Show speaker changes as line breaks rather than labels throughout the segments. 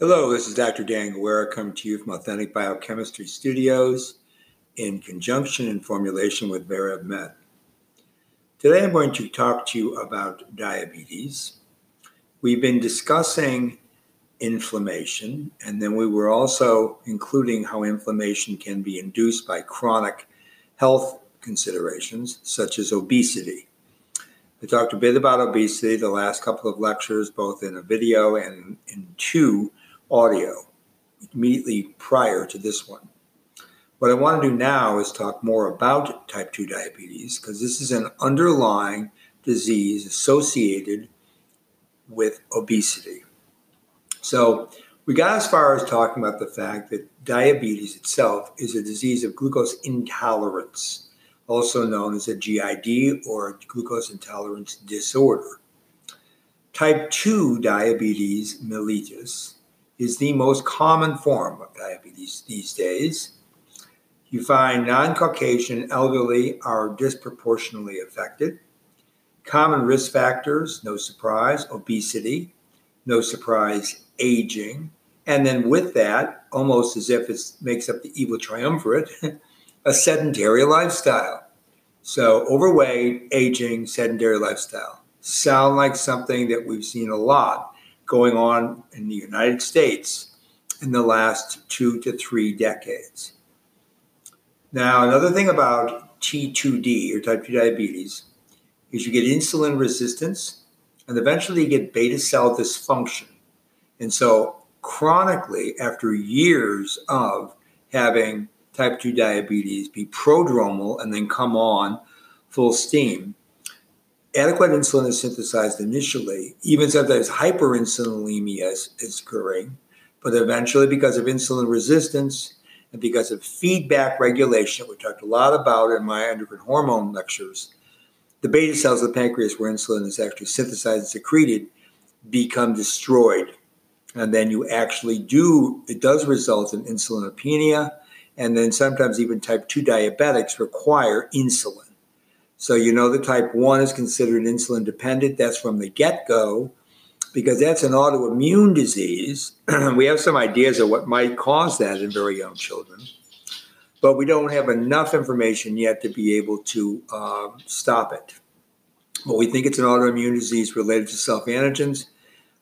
Hello, this is Dr. Dan Guerra coming to you from Authentic Biochemistry Studios in conjunction and formulation with Med. Today I'm going to talk to you about diabetes. We've been discussing inflammation, and then we were also including how inflammation can be induced by chronic health considerations, such as obesity. I talked a bit about obesity the last couple of lectures, both in a video and in two audio immediately prior to this one. What I want to do now is talk more about type 2 diabetes because this is an underlying disease associated with obesity. So, we got as far as talking about the fact that diabetes itself is a disease of glucose intolerance, also known as a GID or glucose intolerance disorder. Type 2 diabetes mellitus is the most common form of diabetes these days. You find non Caucasian elderly are disproportionately affected. Common risk factors, no surprise, obesity, no surprise, aging. And then with that, almost as if it makes up the evil triumvirate, a sedentary lifestyle. So, overweight, aging, sedentary lifestyle sound like something that we've seen a lot going on in the United States in the last two to three decades. Now, another thing about T2D or type 2 diabetes is you get insulin resistance and eventually you get beta cell dysfunction. And so, chronically, after years of having type 2 diabetes be prodromal and then come on full steam, adequate insulin is synthesized initially, even sometimes hyperinsulinemia is, is occurring, but eventually, because of insulin resistance and because of feedback regulation, we talked a lot about in my endocrine hormone lectures, the beta cells of the pancreas where insulin is actually synthesized and secreted become destroyed. And then you actually do, it does result in insulinopenia. And then sometimes even type 2 diabetics require insulin. So you know the type 1 is considered insulin dependent. That's from the get go because that's an autoimmune disease. we have some ideas of what might cause that in very young children, but we don't have enough information yet to be able to um, stop it. But we think it's an autoimmune disease related to self antigens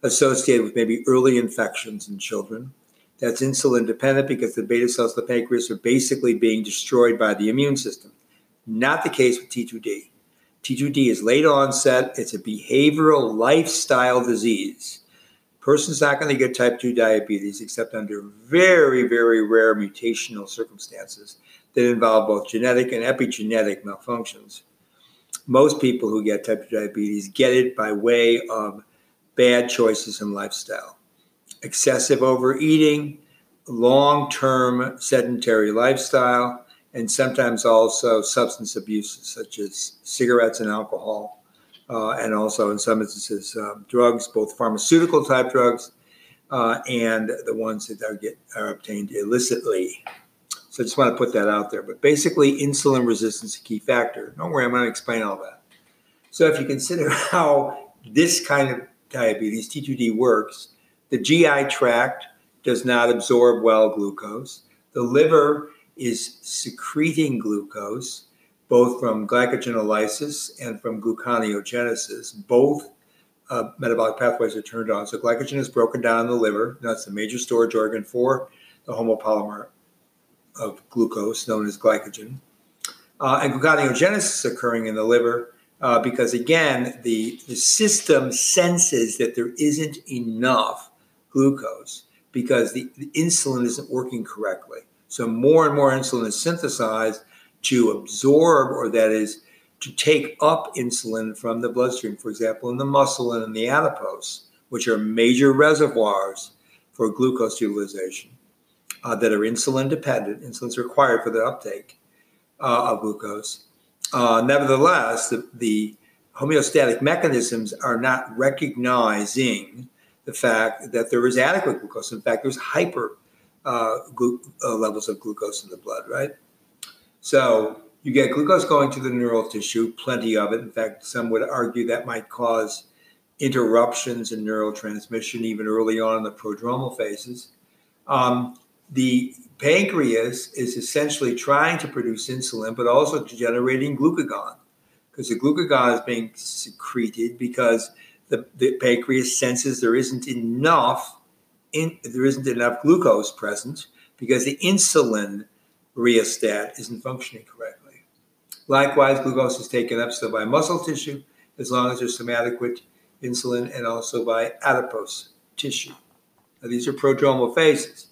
associated with maybe early infections in children. That's insulin dependent because the beta cells of the pancreas are basically being destroyed by the immune system. Not the case with T2D. T2D is late onset, it's a behavioral lifestyle disease. Person's not going to get type 2 diabetes except under very, very rare mutational circumstances that involve both genetic and epigenetic malfunctions. Most people who get type 2 diabetes get it by way of bad choices in lifestyle, excessive overeating, long term sedentary lifestyle, and sometimes also substance abuses such as cigarettes and alcohol, uh, and also in some instances um, drugs, both pharmaceutical type drugs uh, and the ones that are get are obtained illicitly. So I just want to put that out there. But basically, insulin resistance is a key factor. Don't worry, I'm going to explain all that. So if you consider how this kind of diabetes, T2D, works, the GI tract does not absorb well glucose. The liver is secreting glucose, both from glycogenolysis and from gluconeogenesis. Both uh, metabolic pathways are turned on. So glycogen is broken down in the liver. That's the major storage organ for the homopolymer of glucose, known as glycogen. Uh, and gluconeogenesis is occurring in the liver uh, because, again, the, the system senses that there isn't enough glucose because the, the insulin isn't working correctly. So more and more insulin is synthesized to absorb, or that is, to take up insulin from the bloodstream, for example, in the muscle and in the adipose, which are major reservoirs for glucose utilization uh, that are insulin dependent. Insulin is required for the uptake uh, of glucose. Uh, nevertheless, the, the homeostatic mechanisms are not recognizing the fact that there is adequate glucose. In fact, there's hyper uh, glu- uh, levels of glucose in the blood, right? So you get glucose going to the neural tissue, plenty of it. In fact, some would argue that might cause interruptions in neurotransmission, even early on in the prodromal phases. Um, the pancreas is essentially trying to produce insulin, but also generating glucagon because the glucagon is being secreted because the, the pancreas senses there isn't enough in, there isn't enough glucose present because the insulin rheostat isn't functioning correctly. Likewise, glucose is taken up still by muscle tissue as long as there's some adequate insulin and also by adipose tissue. Now, these are prodromal phases.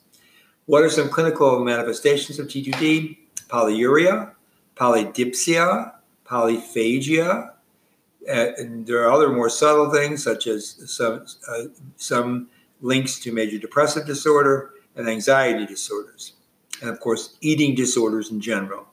What are some clinical manifestations of T2D? Polyuria, polydipsia, polyphagia, uh, and there are other more subtle things such as some uh, some links to major depressive disorder and anxiety disorders, and of course eating disorders in general.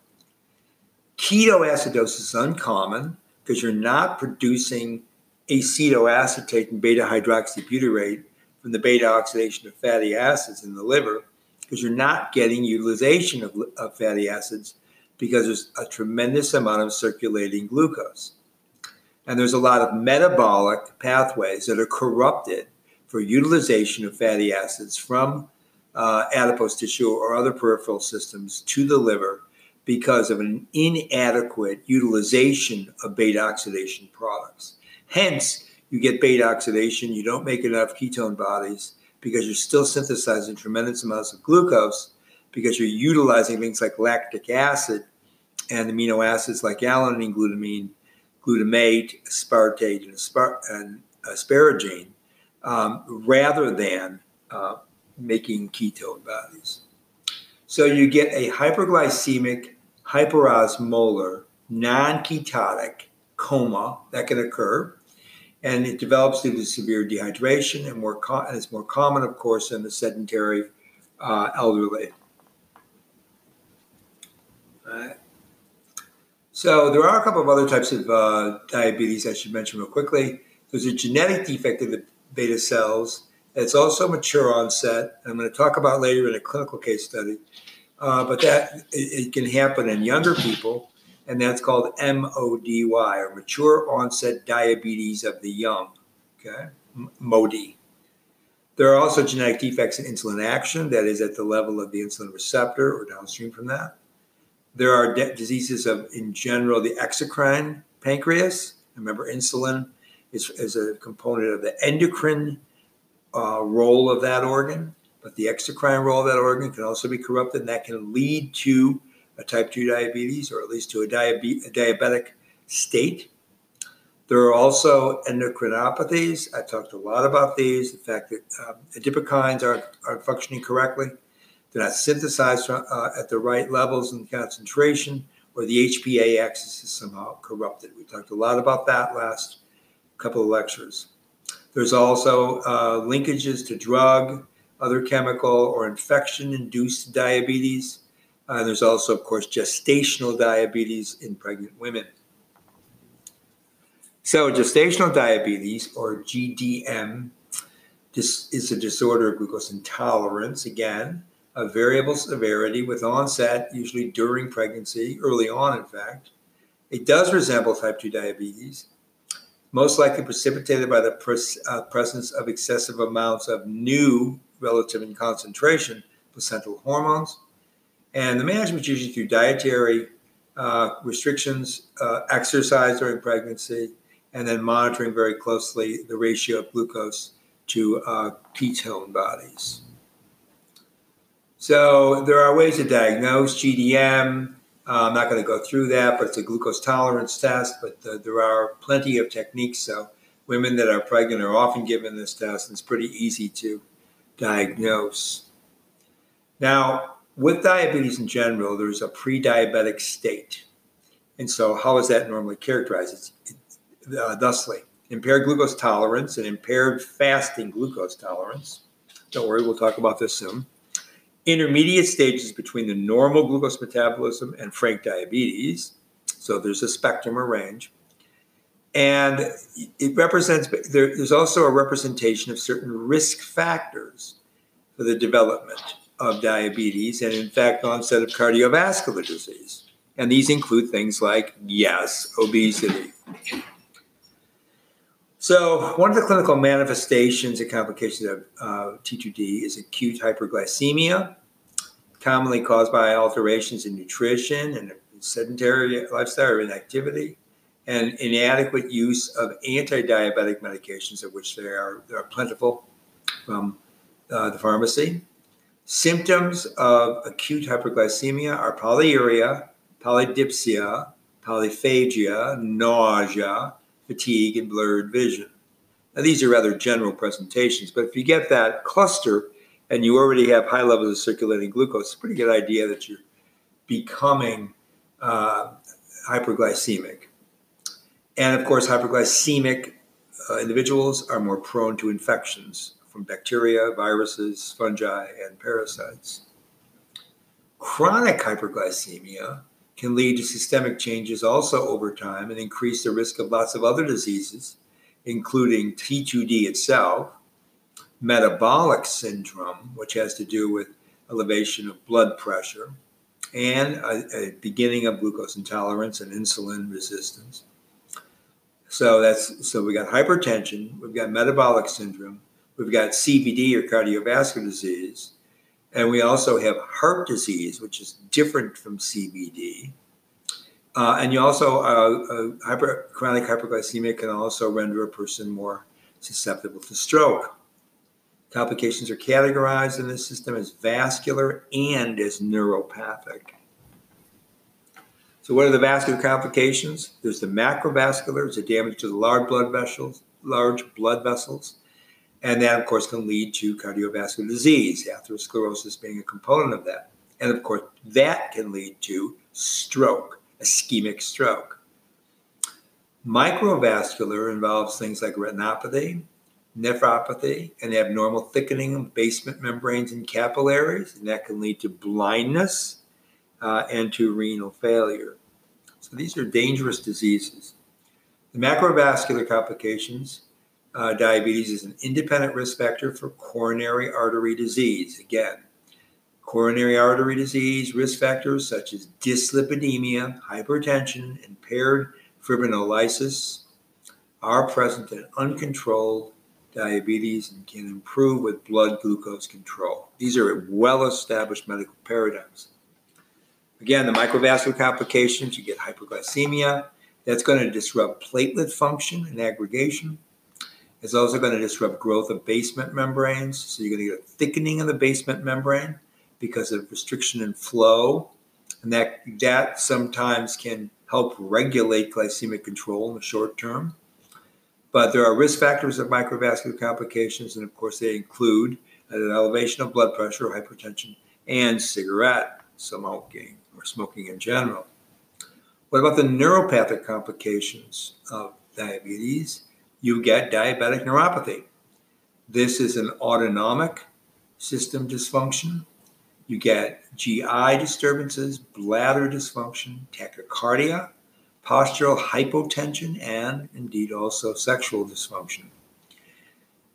Ketoacidosis is uncommon because you're not producing acetoacetate and beta hydroxybutyrate from the beta oxidation of fatty acids in the liver because you're not getting utilization of, of fatty acids because there's a tremendous amount of circulating glucose. And there's a lot of metabolic pathways that are corrupted for utilization of fatty acids from uh, adipose tissue or other peripheral systems to the liver because of an inadequate utilization of beta oxidation products. Hence, you get beta oxidation, you don't make enough ketone bodies because you're still synthesizing tremendous amounts of glucose because you're utilizing things like lactic acid and amino acids like alanine, glutamine, glutamate, aspartate, and, aspar- and asparagine um, rather than uh, making ketone bodies. So you get a hyperglycemic, hyperosmolar, non-ketotic coma that can occur, and it develops due to severe dehydration, and more co- and it's more common, of course, in the sedentary uh, elderly. So there are a couple of other types of uh, diabetes I should mention real quickly. There's a genetic defect of the beta cells. It's also mature onset. I'm going to talk about later in a clinical case study. Uh, but that it, it, can happen in younger people, and that's called MODY or mature onset diabetes of the young. Okay, MODY. There are also genetic defects in insulin action, that is at the level of the insulin receptor or downstream from that. There are de- diseases of, in general, the exocrine pancreas. Remember, insulin is, is a component of the endocrine uh, role of that organ, but the exocrine role of that organ can also be corrupted, and that can lead to a type 2 diabetes or at least to a, diabe- a diabetic state. There are also endocrinopathies. I talked a lot about these. The fact that um, adipokines aren't, aren't functioning correctly. They're not synthesized uh, at the right levels and concentration, or the HPA axis is somehow corrupted. We talked a lot about that last couple of lectures. There's also uh, linkages to drug, other chemical, or infection induced diabetes. Uh, there's also, of course, gestational diabetes in pregnant women. So, gestational diabetes, or GDM, this is a disorder of glucose intolerance, again, of variable severity with onset usually during pregnancy, early on, in fact. It does resemble type 2 diabetes, most likely precipitated by the pres- uh, presence of excessive amounts of new, relative in concentration, placental hormones. And the management is usually through dietary uh, restrictions, uh, exercise during pregnancy, and then monitoring very closely the ratio of glucose to uh, ketone bodies. So there are ways to diagnose GDM. Uh, I'm not going to go through that, but it's a glucose tolerance test. But uh, there are plenty of techniques. So women that are pregnant are often given this test, and it's pretty easy to diagnose. Now, with diabetes in general, there's a pre-diabetic state, and so how is that normally characterized? It's, it's uh, thusly impaired glucose tolerance and impaired fasting glucose tolerance. Don't worry, we'll talk about this soon intermediate stages between the normal glucose metabolism and frank diabetes. So there's a spectrum or range. And it represents, there, there's also a representation of certain risk factors for the development of diabetes and, in fact, onset of cardiovascular disease. And these include things like, yes, obesity. So, one of the clinical manifestations and complications of uh, T2D is acute hyperglycemia, commonly caused by alterations in nutrition and sedentary lifestyle or inactivity, and inadequate use of anti-diabetic medications, of which there are, there are plentiful from uh, the pharmacy. Symptoms of acute hyperglycemia are polyuria, polydipsia, polyphagia, nausea, fatigue, and blurred vision. Now, these are rather general presentations, but if you get that cluster and you already have high levels of circulating glucose, it's a pretty good idea that you're becoming uh, hyperglycemic. And of course, hyperglycemic uh, individuals are more prone to infections from bacteria, viruses, fungi, and parasites. Chronic hyperglycemia can lead to systemic changes also over time and increase the risk of lots of other diseases, including T2D itself, metabolic syndrome, which has to do with elevation of blood pressure, and a, a beginning of glucose intolerance and insulin resistance. So that's so we got hypertension, we've got metabolic syndrome, we've got CVD or cardiovascular disease, and we also have heart disease, which is different from CVD. Uh, and you also, uh, uh, hyper, chronic hyperglycemia can also render a person more susceptible to stroke. Complications are categorized in this system as vascular and as neuropathic. So, what are the vascular complications? There's the macrovascular, it's a damage to the large blood vessels, large blood vessels. And that, of course, can lead to cardiovascular disease, atherosclerosis being a component of that. And of course, that can lead to stroke, ischemic stroke. Microvascular involves things like retinopathy, nephropathy, and abnormal thickening of basement membranes and capillaries, and that can lead to blindness uh, and to renal failure. So these are dangerous diseases. The macrovascular complications uh, diabetes is an independent risk factor for coronary artery disease. Again, coronary artery disease risk factors such as dyslipidemia, hypertension, impaired fibrinolysis are present in uncontrolled diabetes and can improve with blood glucose control. These are well established medical paradigms. Again, the microvascular complications, you get hyperglycemia. That's going to disrupt platelet function and aggregation. It's also going to disrupt growth of basement membranes. So you're going to get a thickening of the basement membrane because of restriction in flow. And that, that sometimes can help regulate glycemic control in the short term. But there are risk factors of microvascular complications, and of course, they include uh, an elevation of blood pressure, hypertension, and cigarette smoking or smoking in general. What about the neuropathic complications of diabetes? You get diabetic neuropathy. This is an autonomic system dysfunction. You get GI disturbances, bladder dysfunction, tachycardia, postural hypotension, and indeed also sexual dysfunction.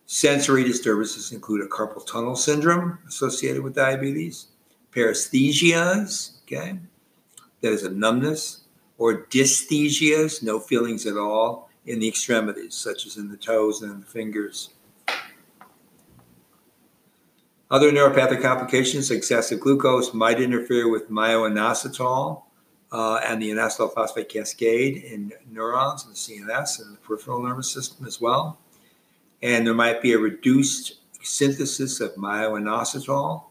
Sensory disturbances include a carpal tunnel syndrome associated with diabetes, paresthesias, okay, that is a numbness, or dysthesias, no feelings at all, in the extremities, such as in the toes and the fingers. Other neuropathic complications, excessive glucose, might interfere with myoinositol uh, and the inositol phosphate cascade in neurons in the CNS and the peripheral nervous system as well. And there might be a reduced synthesis of myoinositol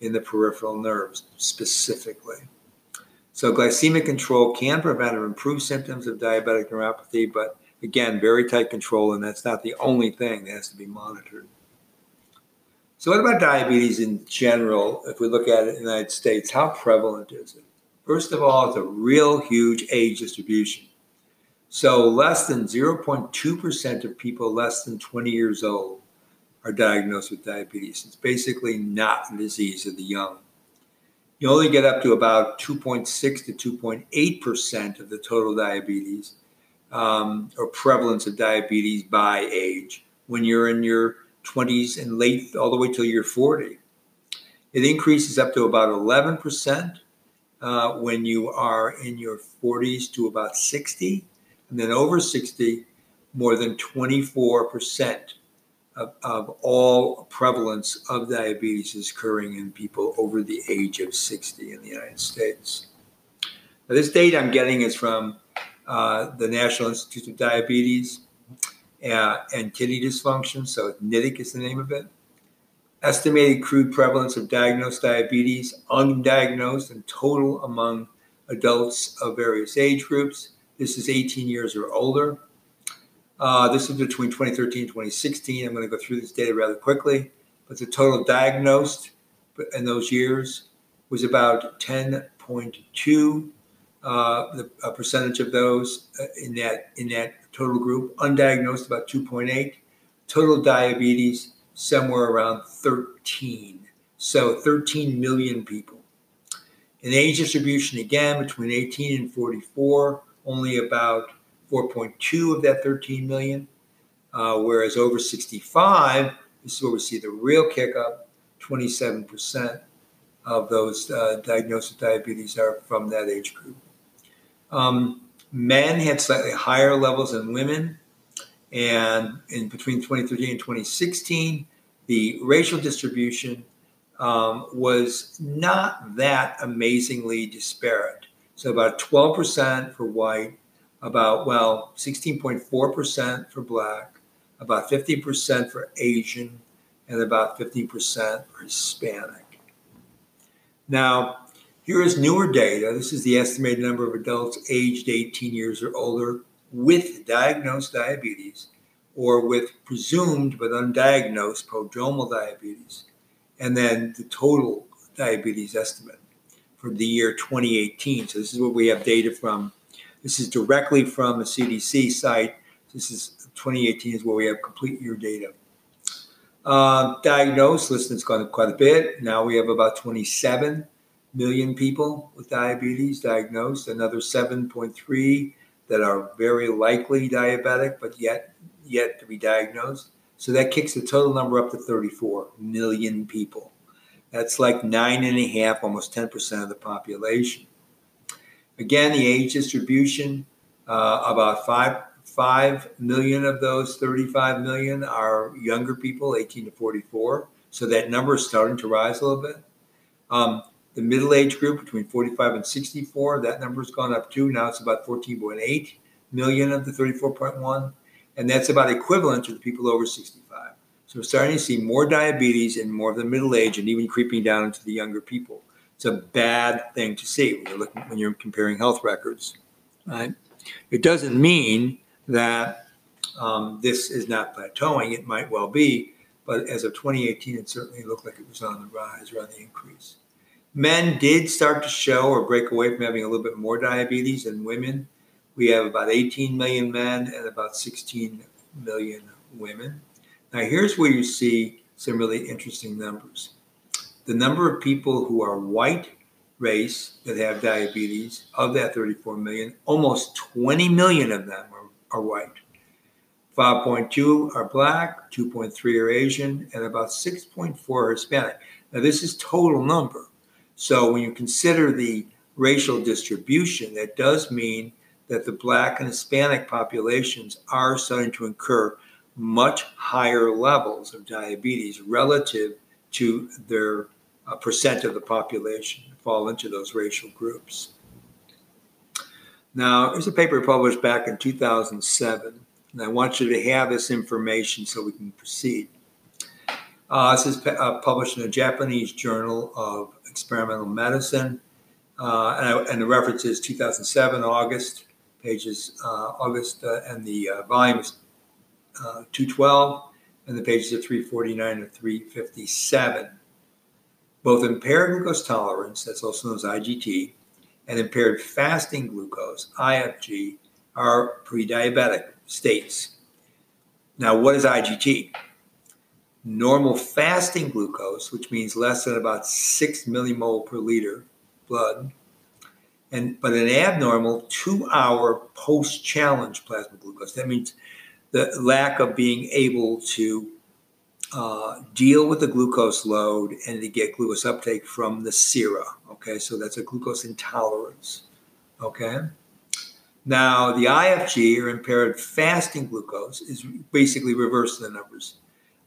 in the peripheral nerves specifically. So, glycemic control can prevent or improve symptoms of diabetic neuropathy, but Again, very tight control, and that's not the only thing that has to be monitored. So, what about diabetes in general? If we look at it in the United States, how prevalent is it? First of all, it's a real huge age distribution. So, less than 0.2% of people less than 20 years old are diagnosed with diabetes. It's basically not a disease of the young. You only get up to about 2.6 to 2.8% of the total diabetes um, or prevalence of diabetes by age when you're in your 20s and late all the way till you're 40. It increases up to about 11% uh, when you are in your 40s to about 60. And then over 60, more than 24% of, of all prevalence of diabetes is occurring in people over the age of 60 in the United States. Now, this data I'm getting is from uh, the National Institute of Diabetes uh, and Kidney Dysfunction, so NIDIC is the name of it. Estimated crude prevalence of diagnosed diabetes, undiagnosed, and total among adults of various age groups. This is 18 years or older. Uh, this is between 2013 and 2016. I'm going to go through this data rather quickly, but the total diagnosed in those years was about 10.2 uh, the percentage of those uh, in that in that total group. Undiagnosed about 2.8. Total diabetes somewhere around 13. So 13 million people. In age distribution again between 18 and 44, only about 4.2 of that 13 million. Uh, whereas over 65, this is where we see the real kick up 27% of those uh, diagnosed with diabetes are from that age group. Um, men had slightly higher levels than women. And in between 2013 and 2016, the racial distribution um, was not that amazingly disparate. So about 12% for white, about, well, 16.4% for black, about 50% for Asian, and about 50% for Hispanic. Now, here is newer data. This is the estimated number of adults aged 18 years or older with diagnosed diabetes or with presumed but undiagnosed prodromal diabetes, and then the total diabetes estimate for the year 2018. So, this is what we have data from. This is directly from the CDC site. This is 2018 is where we have complete year data. Uh, diagnosed, listen, it's gone quite a bit. Now we have about 27 million people with diabetes diagnosed, another 7.3 that are very likely diabetic, but yet yet to be diagnosed. So that kicks the total number up to 34 million people. That's like nine and a half, almost 10% of the population. Again, the age distribution, uh, about five, 5 million of those 35 million are younger people, 18 to 44. So that number is starting to rise a little bit. Um, the middle age group between 45 and 64, that number has gone up too. Now it's about 14.8 million of the 34.1. And that's about equivalent to the people over 65. So we're starting to see more diabetes in more of the middle age and even creeping down into the younger people. It's a bad thing to see when you're looking when you're comparing health records. Right? It doesn't mean that um, this is not plateauing. It might well be, but as of 2018, it certainly looked like it was on the rise or on the increase. Men did start to show or break away from having a little bit more diabetes than women. We have about 18 million men and about 16 million women. Now, here's where you see some really interesting numbers. The number of people who are white race that have diabetes, of that 34 million, almost 20 million of them are, are white. 5.2 are black, 2.3 are Asian, and about 6.4 are Hispanic. Now, this is total number. So when you consider the racial distribution, that does mean that the Black and Hispanic populations are starting to incur much higher levels of diabetes relative to their uh, percent of the population that fall into those racial groups. Now, here's a paper published back in 2007, and I want you to have this information so we can proceed. Uh, this is uh, published in a Japanese journal of experimental medicine. Uh, and, I, and, the reference is 2007, August, pages uh, August, uh, and the uh, volume is uh, 212, and the pages are 349 and 357. Both impaired glucose tolerance, that's also known as IGT, and impaired fasting glucose, IFG, are pre diabetic states. Now, what is IGT? Normal fasting glucose, which means less than about six millimole per liter blood, and but an abnormal two-hour post-challenge plasma glucose. That means the lack of being able to uh, deal with the glucose load and to get glucose uptake from the sera. Okay, so that's a glucose intolerance. Okay. Now, the IFG, or impaired fasting glucose, is basically reverse the numbers.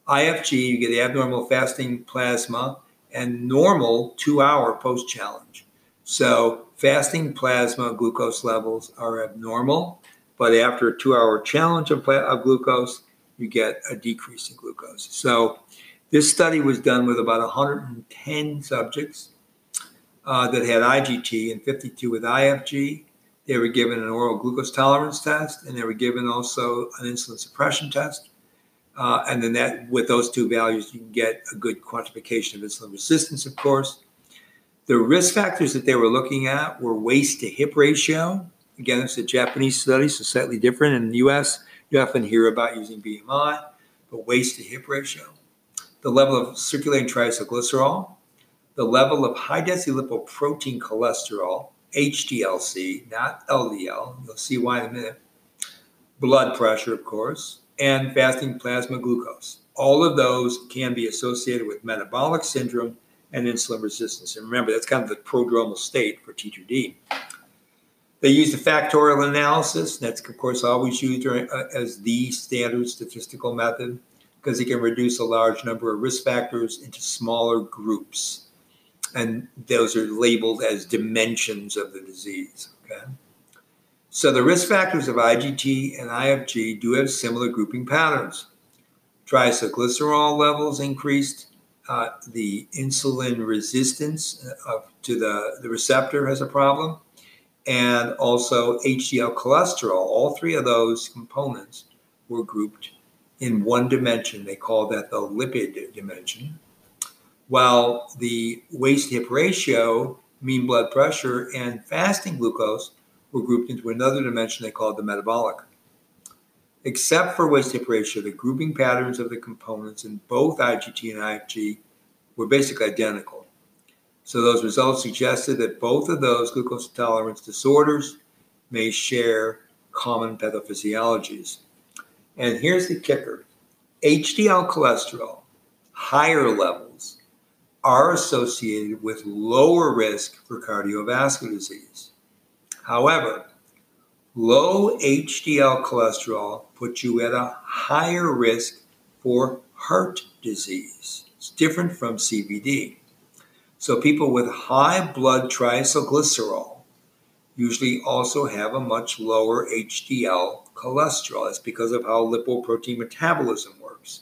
IFG, you get abnormal fasting plasma and normal two hour post challenge. So, fasting plasma glucose levels are abnormal, but after a two hour challenge of, of glucose, you get a decrease in glucose. So, this study was done with about 110 subjects uh, that had IGT and 52 with IFG. They were given an oral glucose tolerance test, and they were given also an insulin suppression test. Uh, and then that, with those two values, you can get a good quantification of insulin resistance, of course. The risk factors that they were looking at were waist to hip ratio. Again, it's a Japanese study, so slightly different. In the US, you often hear about using BMI, but waist to hip ratio. The level of circulating triglycerol, the level of high density lipoprotein cholesterol, HDLC, not LDL. You'll see why in a minute. Blood pressure, of course, and fasting plasma glucose. All of those can be associated with metabolic syndrome and insulin resistance. And remember, that's kind of the prodromal state for T2D. They use the factorial analysis. That's, of course, always used uh, as the standard statistical method because it can reduce a large number of risk factors into smaller groups. And those are labeled as dimensions of the disease. Okay. So the risk factors of IGT and IFG do have similar grouping patterns. Triglycerol levels increased. Uh, the insulin resistance of, to the, the receptor has a problem. And also HDL cholesterol. All three of those components were grouped in one dimension. They call that the lipid dimension. While the waist hip ratio, mean blood pressure, and fasting glucose were grouped into another dimension they called the metabolic. Except for waist hip ratio, the grouping patterns of the components in both IGT and IFG were basically identical. So those results suggested that both of those glucose tolerance disorders may share common pathophysiologies. And here's the kicker HDL cholesterol, higher levels, are associated with lower risk for cardiovascular disease. However, low HDL cholesterol puts you at a higher risk for heart disease. It's different from CVD. So, people with high blood triglycerol usually also have a much lower HDL cholesterol. It's because of how lipoprotein metabolism works.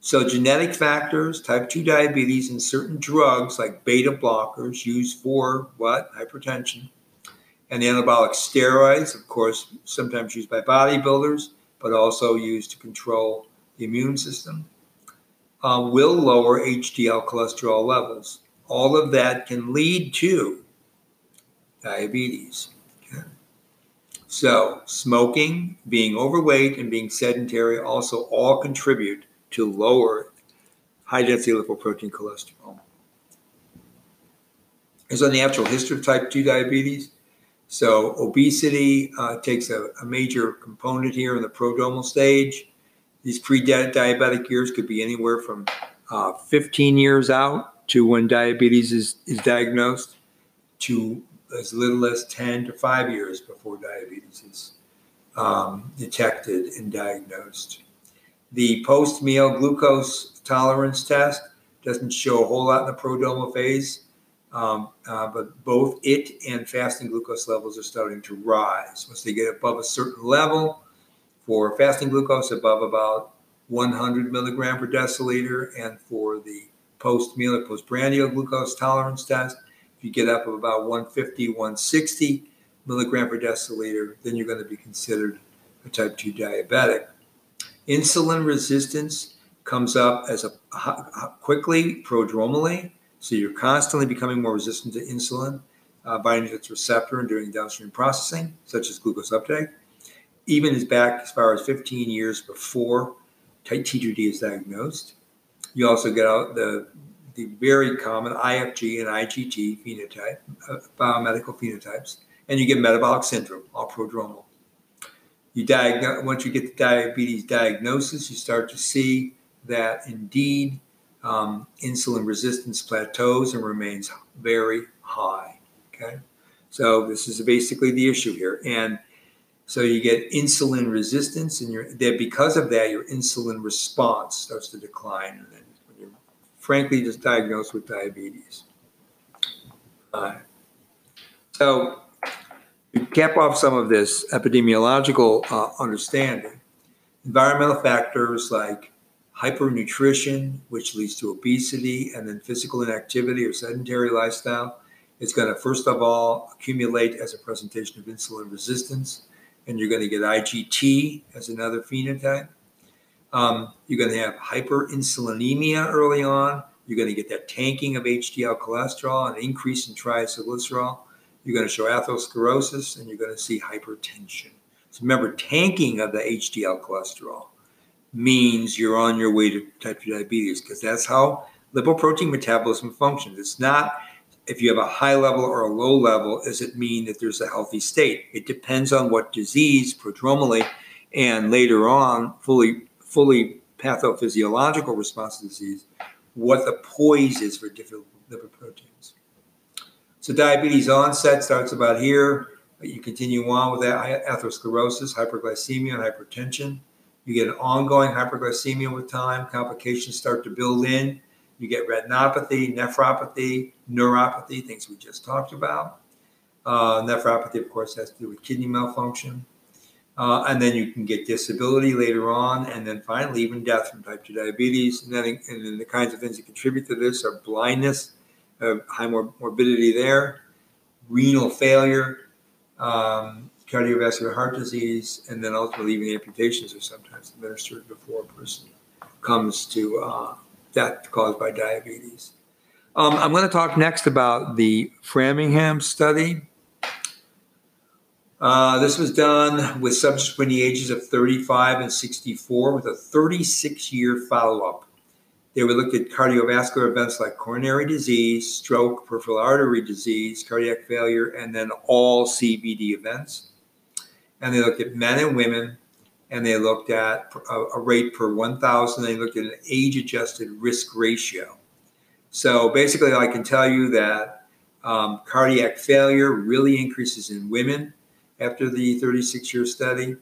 So, genetic factors, type 2 diabetes, and certain drugs like beta blockers used for what? Hypertension and anabolic steroids, of course, sometimes used by bodybuilders, but also used to control the immune system, uh, will lower HDL cholesterol levels. All of that can lead to diabetes. So, smoking, being overweight, and being sedentary also all contribute to lower high density lipoprotein cholesterol. There's a natural history of type 2 diabetes. So obesity uh, takes a, a, major component here in the prodromal stage. These pre-diabetic years could be anywhere from uh, 15 years out to when diabetes is, is diagnosed to as little as 10 to 5 years before diabetes is um, detected and diagnosed. The post-meal glucose tolerance test doesn't show a whole lot in the prodromal phase. Um, uh, but both it and fasting glucose levels are starting to rise. Once they get above a certain level, for fasting glucose above about 100 milligram per deciliter, and for the post meal or postprandial glucose tolerance test, if you get up of about 150, 160 milligram per deciliter, then you're going to be considered a type 2 diabetic. Insulin resistance comes up as a quickly prodromally so you're constantly becoming more resistant to insulin uh, binding to its receptor and doing downstream processing, such as glucose uptake. Even as back as far as 15 years before T2D is diagnosed. You also get out the the very common IFG and IGT phenotype, uh, biomedical phenotypes, and you get metabolic syndrome, all prodromal. You diagnose once you get the diabetes diagnosis, you start to see that indeed um, insulin resistance plateaus and remains very high. Okay, So this is basically the issue here. And so you get insulin resistance, and that because of that, your insulin response starts to decline, and then you're frankly just diagnosed with diabetes. Uh, so to cap off some of this epidemiological uh, understanding, environmental factors like hypernutrition, which leads to obesity, and then physical inactivity or sedentary lifestyle, is going to first of all accumulate as a presentation of insulin resistance and you're going to get IGT as another phenotype. Um, you're going to have hyperinsulinemia early on. You're going to get that tanking of HDL cholesterol, an increase in triglycerol. You're going to show atherosclerosis, and you're going to see hypertension. So remember, tanking of the HDL cholesterol means you're on your way to type 2 diabetes because that's how lipoprotein metabolism functions. It's not if you have a high level or a low level, does it mean that there's a healthy state? It depends on what disease, prodromally, and later on, fully fully pathophysiological response to disease, what the poise is for different lipoproteins. So diabetes onset starts about here. You continue on with that atherosclerosis, hyperglycemia, and hypertension. You get an ongoing hyperglycemia with time. Complications start to build in. You get retinopathy, nephropathy, neuropathy, things we just talked about. Uh, nephropathy, of course, has to do with kidney malfunction. Uh, and then you can get disability later on, and then finally, even death from type 2 diabetes. And then, and then the kinds of things that contribute to this are blindness, uh, high mor- morbidity there, renal failure, um, cardiovascular heart disease, and then ultimately, even amputations are sometimes administered before a person comes to uh, death caused by diabetes. Um, I'm going to talk next about the Framingham study. Uh, this was done with subjects between the ages of 35 and 64 with a 36 year follow up. They were looked at cardiovascular events like coronary disease, stroke, peripheral artery disease, cardiac failure, and then all CVD events. And they looked at men and women and they looked at a, rate per 1,000. They looked at an age adjusted risk ratio. So basically, I can tell you that um, cardiac failure really increases in women after the 36 year study.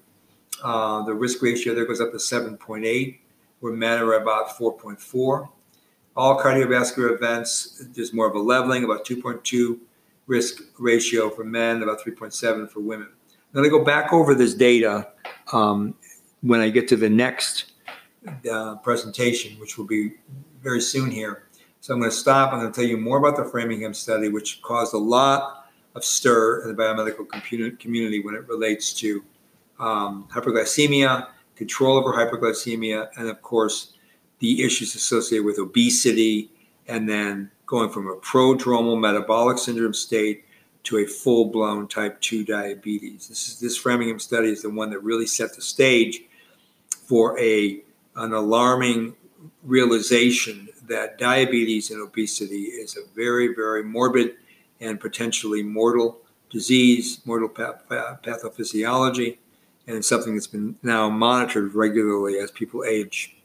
Uh, the risk ratio there goes up to 7.8, where men are about 4.4. All cardiovascular events, there's more of a leveling, about 2.2 risk ratio for men, about 3.7 for women. I'm going to go back over this data um, when I get to the next uh, presentation, which will be very soon here. So I'm going to stop. I'm going to tell you more about the Framingham study, which caused a lot of stir in the biomedical community when it relates to um, hyperglycemia, control over hyperglycemia, and of course, the issues associated with obesity, and then going from a prodromal metabolic syndrome state to a full blown type 2 diabetes. This is this Framingham study is the one that really set the stage for a an alarming realization that diabetes and obesity is a very very morbid and potentially mortal disease, mortal pathophysiology, and something that's been now monitored regularly as people age.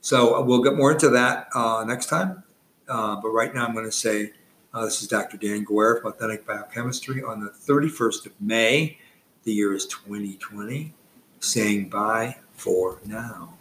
So we'll get more into that uh, next time. Uh, but right now, I'm going to say uh, this is Dr. Dan Guerra from Authentic Biochemistry on the 31st of May. The year is 2020, saying bye for now.